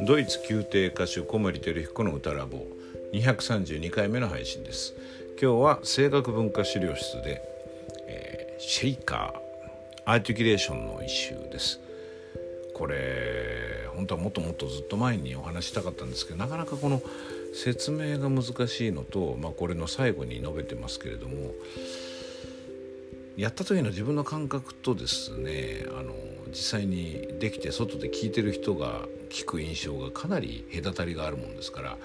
ドイツ宮廷歌手小森輝彦の歌ラボ232回目の配信です。今日は声楽文化資料室で、えー、シェイカーアーティキュレーションの一種です。これ本当はもっともっとずっと前にお話したかったんですけどなかなかこの説明が難しいのと、まあ、これの最後に述べてますけれどもやった時の自分の感覚とですねあの実際にできて外で聞いてる人が聞く印象がかなり隔たりがあるもんですから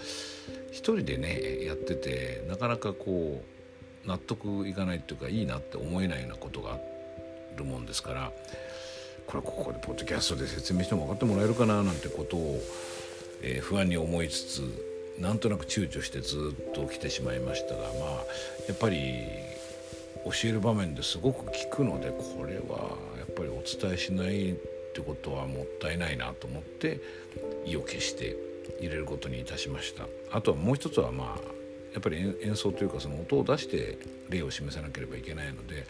一人でねやっててなかなかこう納得いかないっていうかいいなって思えないようなことがあるもんですからこれここでポッドキャストで説明しても分かってもらえるかななんてことを、えー、不安に思いつつなんとなく躊躇してずっと来てしまいましたがまあやっぱり教える場面ですごく聞くのでこれはぱりお伝えしないってことはもったいないなと思って意を決して入れることにいたしましたあとはもう一つはまあやっぱり演奏というかその音を出して例を示さなければいけないので、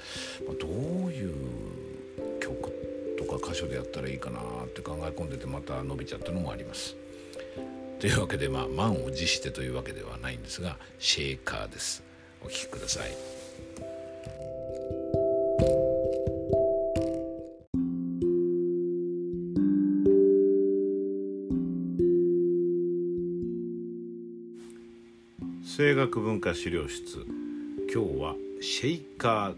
まあ、どういう曲とか箇所でやったらいいかなって考え込んでてまた伸びちゃったのもあります。というわけでまあ満を持してというわけではないんですがシェーカーですお聴きください。声楽文化資料室。今日はシェイカ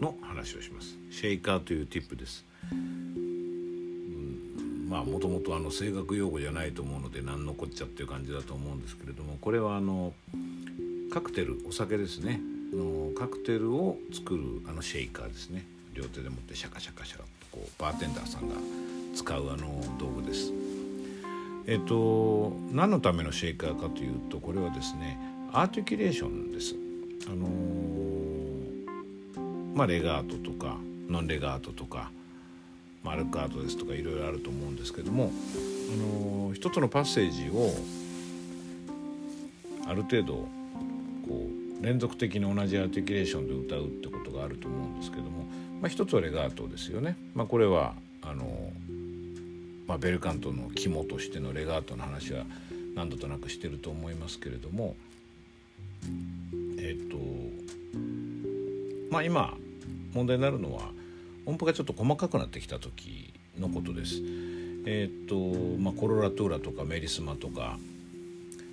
ーの話をします。シェイカーというティップです、うん、まあもともとあの声楽用語じゃないと思うので何のこっちゃっていう感じだと思うんですけれどもこれはあのカクテルお酒ですね。のカクテルを作るあのシェイカーですね。両手で持ってシャカシャカシャカとこうバーテンダーさんが使うあの道具です。えっと何のためのシェイカーかというとこれはですねアーティキュレーションです。あのー、まあレガートとかノンレガートとかマルカートですとかいろいろあると思うんですけども、あのー、一つのパッセージをある程度こう連続的に同じアーティキュレーションで歌うってことがあると思うんですけども、まあ、一つはレガートですよね。まあ、これはあのまあ、ベルカントの肝としてのレガートの話は何度となくしてると思いますけれどもえっとまあ今問題になるのは音符がちょっと細かくなってきた時のことです。えっとまあコロラトゥーラとかメリスマとか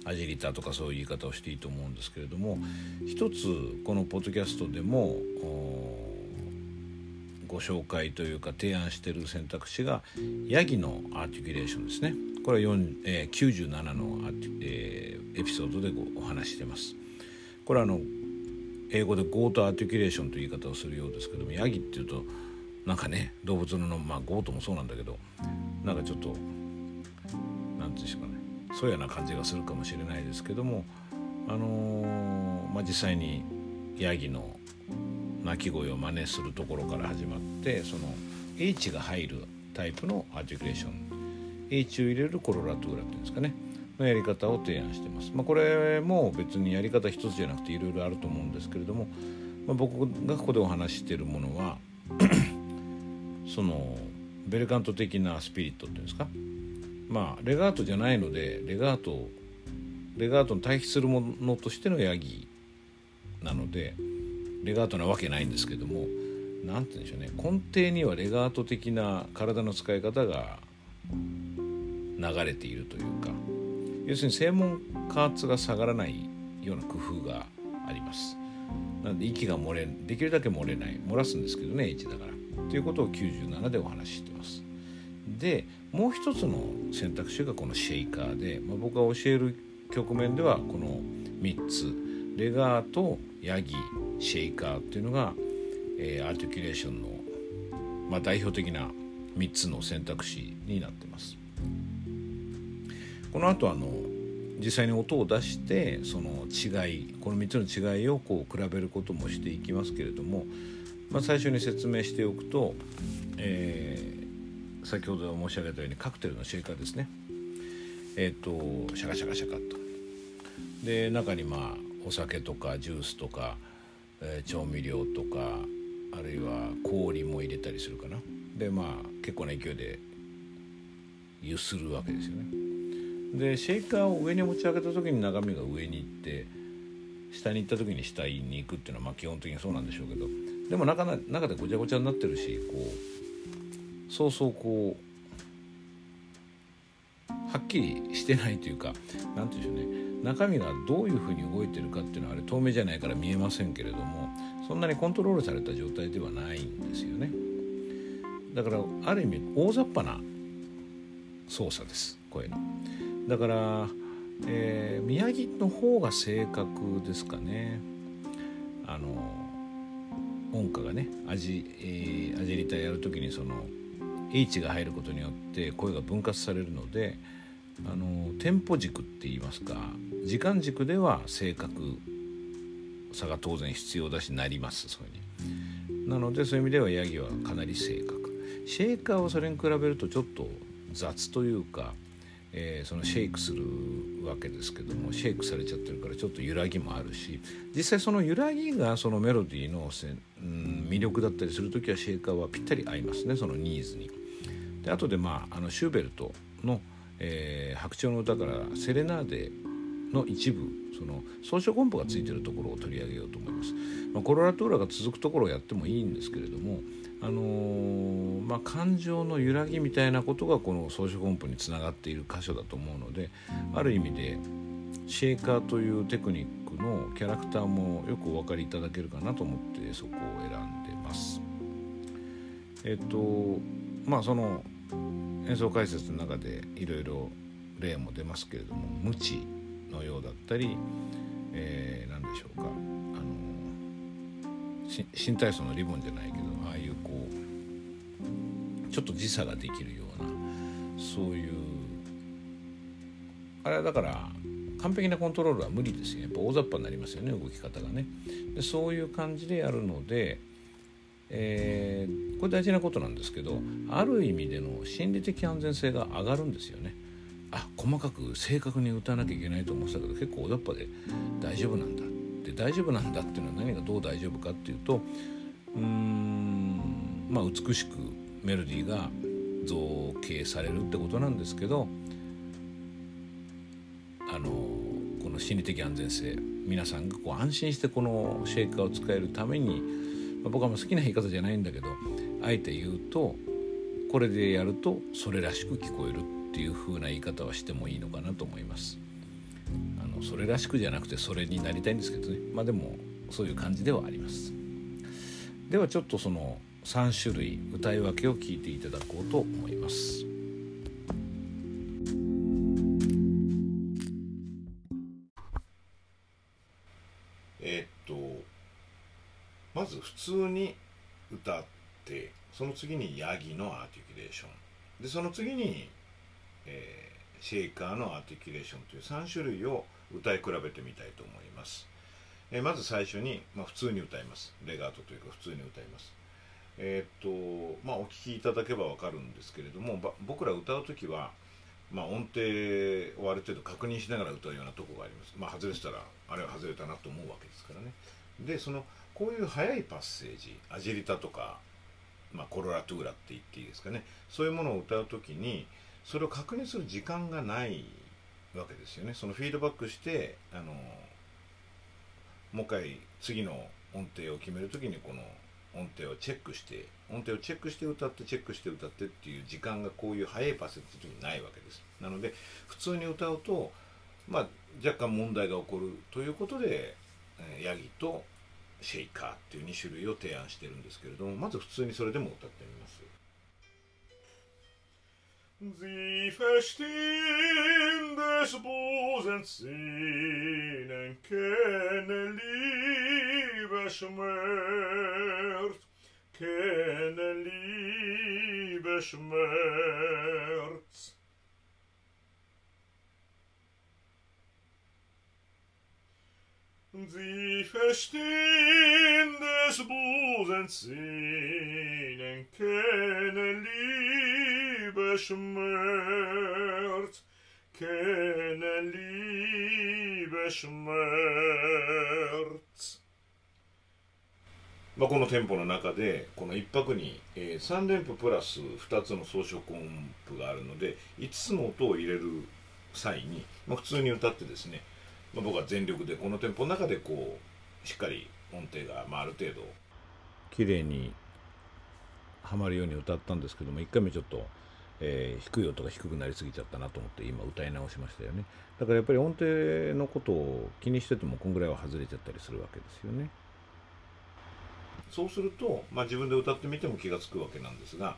アジリタとかそういう言い方をしていいと思うんですけれども一つこのポッドキャストでもご紹介というか提案してる選択肢がヤギのアーティキュレーションですねこれは、えー、97の、えー、エピソードでお話してます。これはあの英語で goat articulation という言い方をするようですけどもヤギっていうとなんかね動物のまあゴートもそうなんだけどなんかちょっと何て言うんでしょうかねそうやな感じがするかもしれないですけどもあのー、まあ、実際にヤギの鳴き声を真似するところから始まってその H が入るタイプのアーティキュレーション。H を入れるコロラトゥーラっていうんですかね。のやり方を提案してます。まあ、これも別にやり方一つじゃなくていろいろあると思うんですけれども、まあ、僕がここでお話してるものは そのベルカント的なスピリットっていうんですか？まあレガートじゃないのでレガートレガートに対比するものとしてのヤギなのでレガートなわけないんですけども何て言うんでしょうね根底にはレガート的な体の使い方が流れているというか要するに正門加圧が下がらないような工夫があります。なので息が漏れできるだけ漏れない漏らすんですけどね H だから。ということを97でお話ししてます。でもう一つの選択肢がこのシェイカーで、まあ、僕が教える局面ではこの3つ。レガーとヤギシェイカーっていうのが、えー、アーティキュレーションの、まあ、代表的な3つの選択肢になってます。この後あの実際に音を出してその違いこの3つの違いをこう比べることもしていきますけれども、まあ、最初に説明しておくと、えー、先ほど申し上げたようにカクテルのシェイカーですね。えっ、ー、とシャカシャカシャカと。で中にまあお酒とかジュースとか、えー、調味料とかあるいは氷も入れたりするかな。でまあ結構な勢いでゆするわけですよね。でシェイカーを上に持ち上げた時に中身が上に行って下に行った時に下に行くっていうのはま基本的にそうなんでしょうけど。でも中中でごちゃごちゃになってるしこうそうそうこうはっきりしてないというか何て言うんでしょうね。中身がどういうふうに動いてるかっていうのはあれ透明じゃないから見えませんけれどもそんなにコントロールされた状態ではないんですよね。だからある意味大雑把な操作ですこういうの。だから、えー、宮城の方が正確ですかね。あの音歌がねアジ,、えー、アジリタやる時にその H が入ることによって声が分割されるのであのテンポ軸って言いますか時間軸では正確さが当然必要だしなりますそういうに。なのでそういう意味ではヤギはかなり正確。シェーカーはそれに比べるとちょっと雑というか、えー、そのシェイクするわけですけどもシェイクされちゃってるからちょっと揺らぎもあるし実際その揺らぎがそのメロディーのせ、うん、魅力だったりする時はシェイカーはぴったり合いますねそのニーズに。で後でまああのシューベルトの、えー、白鳥の歌からセレナーデの一部その装飾音符がついてるところを取り上げようと思います。まあ、コロラトーラが続くところをやってもいいんですけれども、あのー、まあ、感情の揺らぎみたいなことがこの装飾音符につながっている箇所だと思うのである意味でシェーカーというテクニックのキャラクターもよくお分かりいただけるかなと思ってそこを選んでます。えっとまあその演奏解説の中でいろいろ例も出ますけれども無知のようだったり、えー、何でしょうか。あの新体操のリボンじゃないけどああいうこうちょっと時差ができるようなそういうあれはだから完璧なコントロールは無理ですよ。やっぱ大雑把になりますよね動き方がね。でそういう感じでやるので、えー、これ大事なことなんですけどある意味での心理的安全性が上がるんですよね。あ細かく正確に歌わなきゃいけないと思ってたけど結構大雑把で大丈夫なんだ。で大丈夫なんだっていうのは何がどう大丈夫かっていうとうんまあ美しくメロディーが造形されるってことなんですけどあのこの心理的安全性皆さんがこう安心してこのシェイカーを使えるために、まあ、僕は好きな言い方じゃないんだけどあえて言うとこれでやるとそれらしく聞こえるっていう風な言い方はしてもいいのかなと思います。あのそれらしくじゃなくてそれになりたいんですけどね。まあでもそういう感じではあります。ではちょっとその3種類歌い分けを聞いていただこうと思います。えっとまず普通に歌ってその次にヤギのアーティキュレーション。でその次にえー、シェイカーのアーティキュレーションという3種類を歌い比べてみたいと思います、えー、まず最初に、まあ、普通に歌いますレガートというか普通に歌いますえー、っとまあお聴きいただけば分かるんですけれども僕ら歌う時はまあ、音程をある程度確認しながら歌うようなとこがあります。まあ、外れてたら、あれは外れたなと思うわけですからね。で、その、こういう速いパッセージ、アジリタとか、まあ、コロラトゥーラって言っていいですかね。そういうものを歌う時に、それを確認する時間がないわけですよね。そのフィードバックしてあのもう一回次の音程を決める時にこの音程をチェックして音程をチェックして歌ってチェックして歌ってっていう時間がこういう速いパスっていうにないわけです。なので普通に歌うとまあ若干問題が起こるということでヤギとシェイカーっていう2種類を提案してるんですけれどもまず普通にそれでも歌ってみます。Sie verstehen des Busen Sinnen, kennen Liebe Schmerz, kennen Liebe Schmerz. Sie verstehen des Busen Sinnen, kennen Liebe Schmerz, keine Liebe Schmerz まあ、この店舗の中でこの1拍に、えー、3連符プラス2つの装飾音符があるので5つの音を入れる際に、まあ、普通に歌ってですね、まあ、僕は全力でこのテンポの中でこうしっかり音程が、まあ、ある程度綺麗にはまるように歌ったんですけども1回目ちょっと、えー、低い音が低くなりすぎちゃったなと思って今歌い直しましたよね。だからやっぱり音程のことを気にしててもこんぐらいは外れちゃったりするわけですよね。そうすると、まあ、自分で歌ってみても気が付くわけなんですが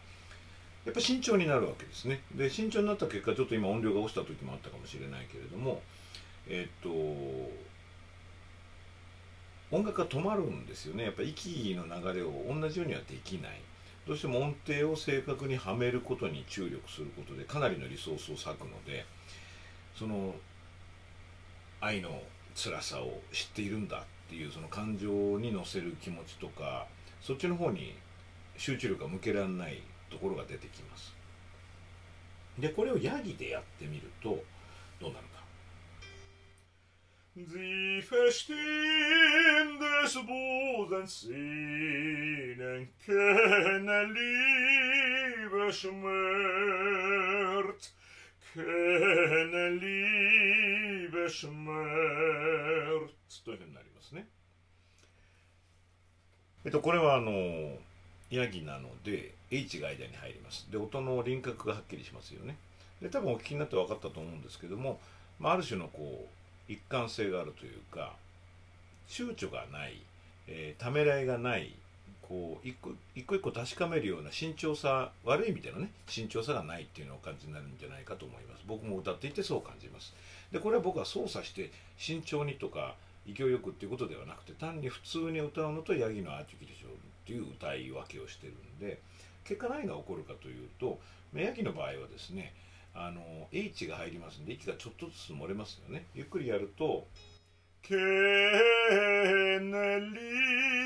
やっぱ慎重になるわけですね。で慎重になった結果ちょっと今音量が落ちた時もあったかもしれないけれどもえっと音楽が止まるんですよね。やっぱ息の流れを同じようにはできない。どうしても音程を正確にはめることに注力することでかなりのリソースを割くのでその愛の辛さを知っているんだっていうその感情に乗せる気持ちとかそっちの方に集中力が向けられないところが出てきます。でこれをヤギでやってみるとどうなるか Die verstehen des Bodens ihnen keine Liebe Schmerz, keine Liebe Schmerz. というふうになりますね。えっと、これはあの、ヤギなので H が間に入ります。で音の輪郭がはっきりしますよね。で多分お聞きになって分かったと思うんですけども、まあ、ある種のこう一貫性があるというか躊躇がない、えー、ためらいがないこう一個一個確かめるような慎重さ悪い意味でのね慎重さがないっていうのを感じになるんじゃないかと思います。僕も歌っていてそう感じます。でこれは僕は操作して慎重にとか勢いよくっていうことではなくて単に普通に歌うのとヤギのアーティキュレーションっていう歌い分けをしてるんで結果何が起こるかというとヤギの場合はですねあの H が入りますんで息がちょっとずつ漏れますよね。ゆっくりやると「ケーネ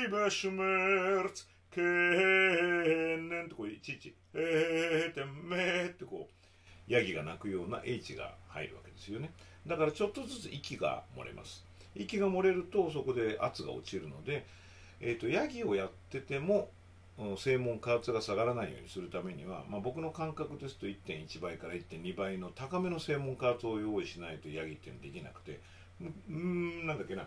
リバシュメルツケーネン」とこういちいち「えーてめー」ってこうヤギが鳴くような H が入るわけですよね。だからちょっとずつ息が漏れます。息が漏れるとそこで圧が落ちるのでえーと、ヤギをやってても正門加圧が下がらないようにするためには、まあ、僕の感覚ですと1.1倍から1.2倍の高めの正門加圧を用意しないとヤギっていうのできなくてうんなんだっけな。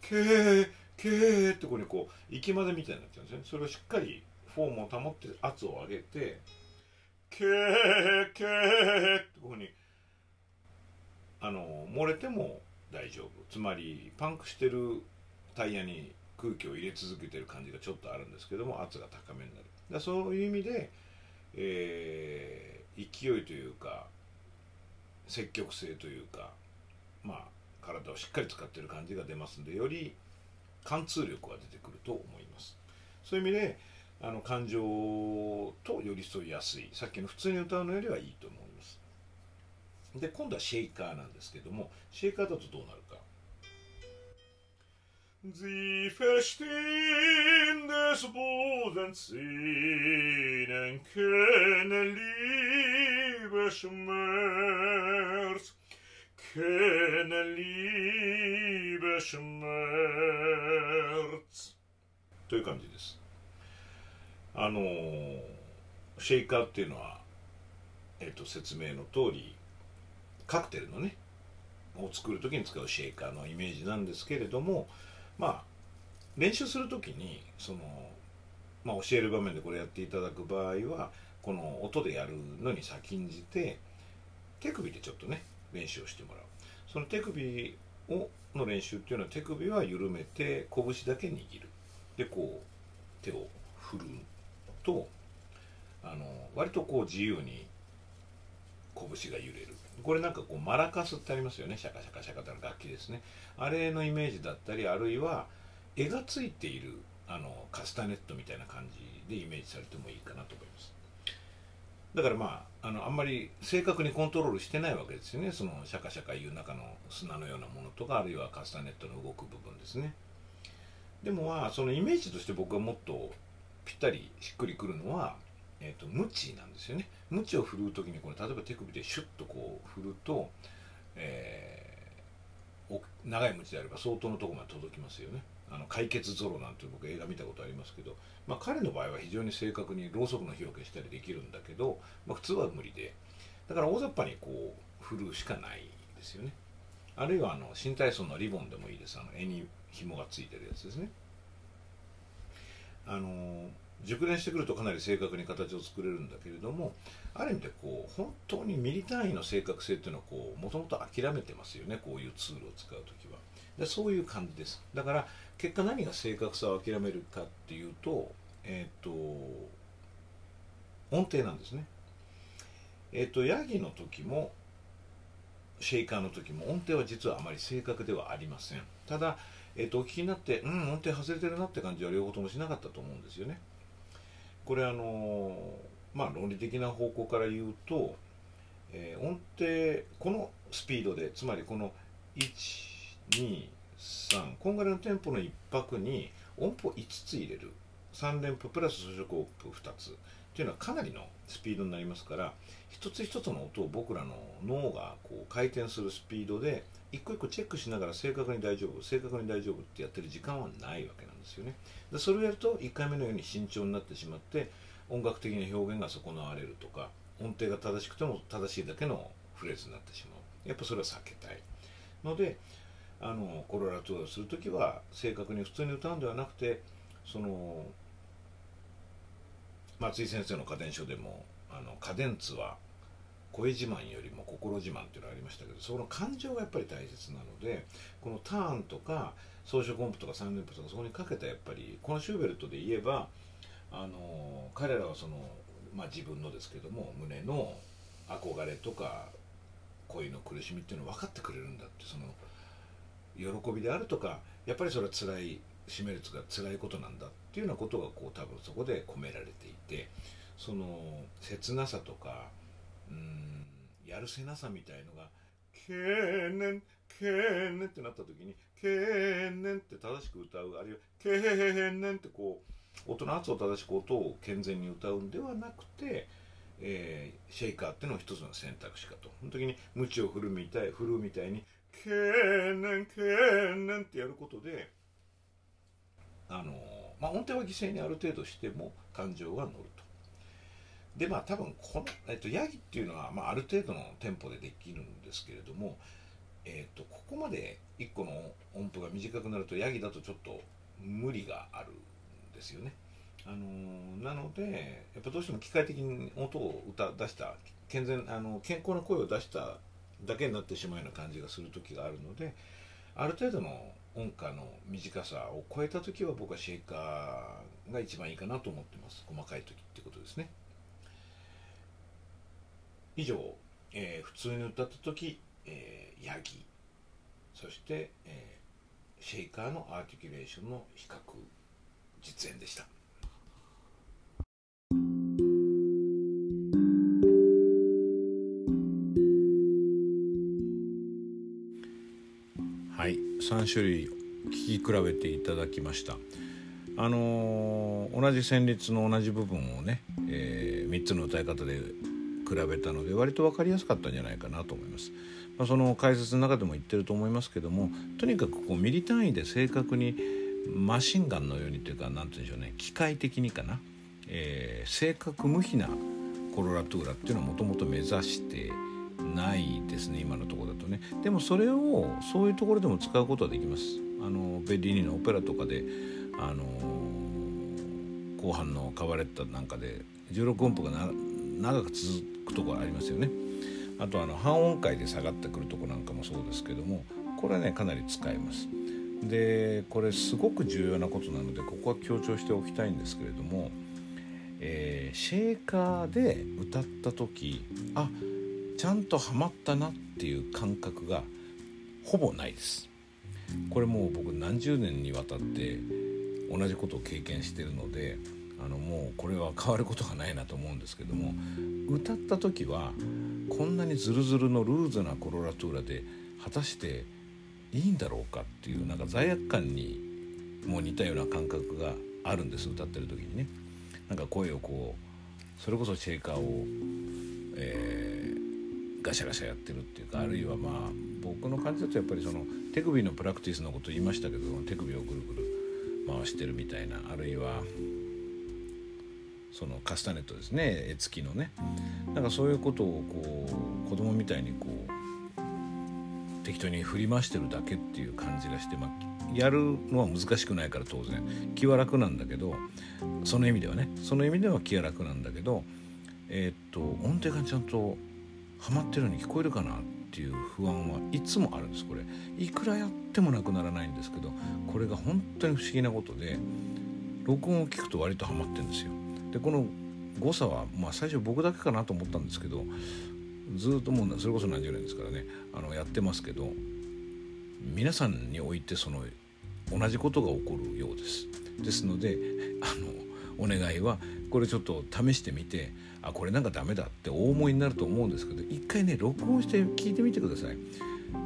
ケーケーってここにこう息混ぜみたいになっちゃうんですね。それをしっかりフォームを保って圧を上げてケーケーってここにあの漏れても大丈夫。つまりパンクしてるタイヤに空気を入れ続けてる感じがちょっとあるんですけども圧が高めになる。だそういう意味で、えー、勢いというか積極性というかまあ体をしっかり使ってる感じが出ますんでより貫通力が出てくると思います。そういう意味であの感情と寄り添いやすい。さっきの普通に歌うのよりはいいと思います。で今度はシェイカーなんですけどもシェイカーだとどうなるか。Sie verstehen des Bodens ihnen keine Liebe Schmerz, keine Liebe Schmerz という感じです。あのシェイカーっていうのは、えっと、説明の通りカクテルのねを作る時に使うシェイカーのイメージなんですけれどもまあ練習する時にその、まあ、教える場面でこれやっていただく場合はこの音でやるのに先んじて手首でちょっとね練習をしてもらう。その手首をの練習っていうのは手首は緩めて拳だけ握る。でこう手を振るとあの割とこう自由に拳が揺れる。これなんかこうマラカスってありますよね。シャカシャカシャカって楽器ですね。あれのイメージだったりあるいは絵がついているあのカスタネットみたいな感じでイメージされてもいいかなと思います。だからまああのあんまり正確にコントロールしてないわけですよね。そのシャカシャカいう中の砂のようなものとかあるいはカスタネットの動く部分ですね。でもまあそのイメージとして僕はもっとぴったりしっくりくるのはえーと、ムチなんですよね。ムチを振るう時にこれ例えば手首でシュッとこう振ると、えー、長いムチであれば相当のとこまで届きますよね。あの解決ゾロなんて僕映画見たことありますけど、まあ、彼の場合は非常に正確にろうそくの火を消したりできるんだけど、まあ、普通は無理で。だから大雑把にこう振るしかないですよね。あるいはあの新体操のリボンでもいいです。あの絵に紐がついてるやつですね。あの熟練してくるとかなり正確に形を作れるんだけれどもある意味でこう本当にミリ単位の正確性っていうのはもともと諦めてますよねこういうツールを使う時は。でそういう感じです。だから結果何が正確さを諦めるかっていうとえっ、と音程なんですね。えっ、とヤギの時もシェイカーの時も音程は実はあまり正確ではありません。ただ、えーと、お聞きになってうん音程外れてるなって感じは両方ともしなかったと思うんですよね。これあのまあ論理的な方向から言うと、えー、音程このスピードでつまりこの123こんぐらいのテンポの1拍に音符を5つ入れる。3連符プラス装飾音符2つ。っていうのはかなりのスピードになりますから一つ一つの音を僕らの脳がこう回転するスピードで一個一個チェックしながら正確に大丈夫正確に大丈夫ってやってる時間はないわけなんですよね。でそれをやると1回目のように慎重になってしまって音楽的な表現が損なわれるとか音程が正しくても正しいだけのフレーズになってしまう。やっぱそれは避けたい。のであのコロラトゥアをする時は正確に普通に歌うんではなくてその松井先生の家電書でもあの家電図は声自慢よりも心自慢っていうのがありましたけどその感情がやっぱり大切なのでこのターンとか装飾音符とか三連符とかそこにかけたやっぱりこのシューベルトで言えばあの彼らはその、まあ、自分のですけども胸の憧れとか恋の苦しみっていうのを分かってくれるんだってその喜びであるとかやっぱりそれは辛い死滅が辛いことなんだっていうようなことがこう多分そこで込められていてその切なさとかうんやるせなさみたいのが「けーねんけーねん」ってなった時に「けーねん」って正しく歌うあるいは「けーねん」ってこう音の圧を正しく音を健全に歌うんではなくて、えー、シェイカーっていうのは一つの選択肢かとその時に鞭を振るみたい振るみたいに「けーねんけーねん」ってやることであのまあ音程は犠牲にある程度しても感情が乗ると。でまあ多分この、えっと、ヤギっていうのは、まあ、ある程度のテンポでできるんですけれども、えっと、ここまで1個の音符が短くなるとヤギだとちょっと無理があるんですよね。あのなのでやっぱどうしても機械的に音を歌出した健全あの健康な声を出しただけになってしまうような感じがする時があるのである程度の音階の短さを超えた時は僕はシェイカーが一番いいかなと思ってます細かい時ってことですね以上、えー、普通に歌った時、えー、ヤギそして、えー、シェイカーのアーティキュレーションの比較実演でした。はい3種類聞き比べていただきました。あのー、同じ旋律の同じ部分をね、えー、3つの歌い方で比べたので割と分かりやすかったんじゃないかなと思います。まあ、その解説の中でも言ってると思いますけどもとにかくこうミリ単位で正確にマシンガンのようにというか何て言うんでしょうね機械的にかな、えー、正確無比なコロラトゥーラっていうのはもともと目指してないですね今のところだとねでもそれをそういうところでも使うことはできますあのベリーニのオペラとかであの後半のカバレッタなんかで16音符が長く続くところありますよね。あとあの半音階で下がってくるとこなんかもそうですけどもこれはねかなり使えます。でこれすごく重要なことなのでここは強調しておきたいんですけれども、えー、シェーカーで歌った時あちゃんとハマったなっていう感覚がほぼないです。これもう僕何十年にわたって同じことを経験してるのであのもうこれは変わることがないなと思うんですけども歌った時はこんなにズルズルのルーズなコロラトゥーラで果たしていいんだろうかっていうなんか罪悪感にもう似たような感覚があるんです歌ってる時にね。なんか声をこうそれこそシェイカーを、えー、ガシャガシャやってるっていうかあるいはまあ僕の感じだとやっぱりその手首のプラクティスのこと言いましたけど手首をぐるぐる回してるみたいなあるいはそのカスタネットですね。絵付きのね。なんかそういうことをこう子供みたいにこう適当に振り回してるだけっていう感じがして、まあ、やるのは難しくないから当然。気は楽なんだけどその意味ではね。その意味では気は楽なんだけどえー、っと音程がちゃんとはまってるように聞こえるかなっていう不安はいつもあるんですこれ。いくらやってもなくならないんですけどこれが本当に不思議なことで録音を聞くと割とハマってるんですよ。でこの誤差は、まあ、最初僕だけかなと思ったんですけどずっともうそれこそ何十年ですからねあのやってますけど皆さんにおいてその同じことが起こるようです。ですので あのお願いはこれちょっと試してみてあこれなんかダメだって大思いになると思うんですけど一回ね録音して聞いてみてください。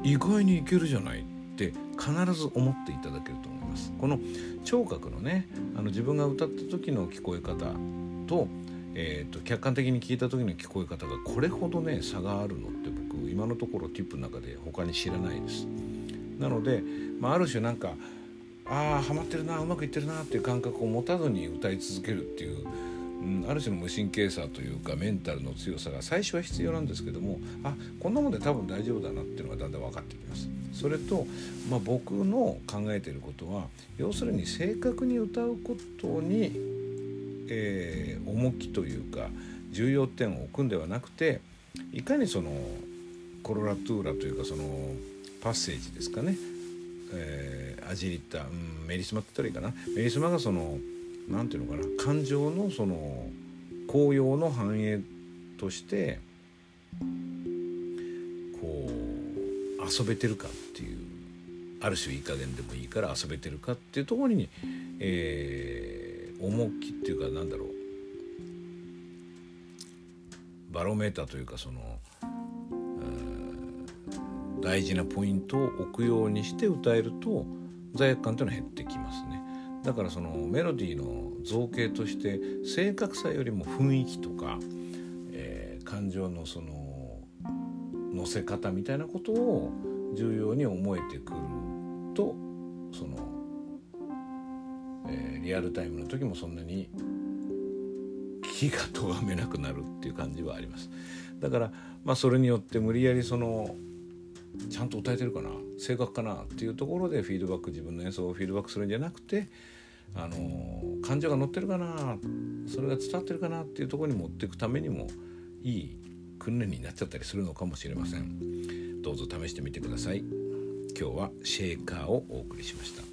意外にいけるじゃないって必ず思っていただけると思います。この聴覚のねあの自分が歌った時の聞こえ方と,、えーと、客観的に聞いた時の聞こえ方がこれほどね差があるのって僕今のところティップの中で他に知らないです。なので、まあ、ある種なんかああハマってるなうまくいってるなっていう感覚を持たずに歌い続けるっていう、うん、ある種の無神経さというかメンタルの強さが最初は必要なんですけどもあこんなもんで多分大丈夫だなっていうのがだんだん分かってきます。それと、まあ、僕の考えていることは要するに正確に歌うことに、えー、重きというか重要点を置くんではなくていかにそのコロラトゥーラというかそのパッセージですかね、えー、アジリッタ、うん、メリスマって言ったらいいかな。メリスマがその何て言うのかな。感情のその紅葉の反映としてこう遊べてるか。ある種いい加減でもいいから遊べてるかっていうところに、えー、重きっていうかなんだろう。バロメーターというかその大事なポイントを置くようにして歌えると罪悪感というのは減ってきますね。だからそのメロディーの造形として正確さよりも雰囲気とか、えー、感情のその乗せ方みたいなことを重要に思えてくるとその、えー、リアルタイムの時もそんなに気が咎めなくなるっていう感じはあります。だからまあそれによって無理やりそのちゃんと歌えてるかな正確かなっていうところでフィードバック自分の演奏をフィードバックするんじゃなくてあの感情が乗ってるかなそれが伝わってるかなっていうところに持っていくためにもいい訓練になっちゃったりするのかもしれません。どうぞ試してみてください。今日はシェーカーをお送りしました。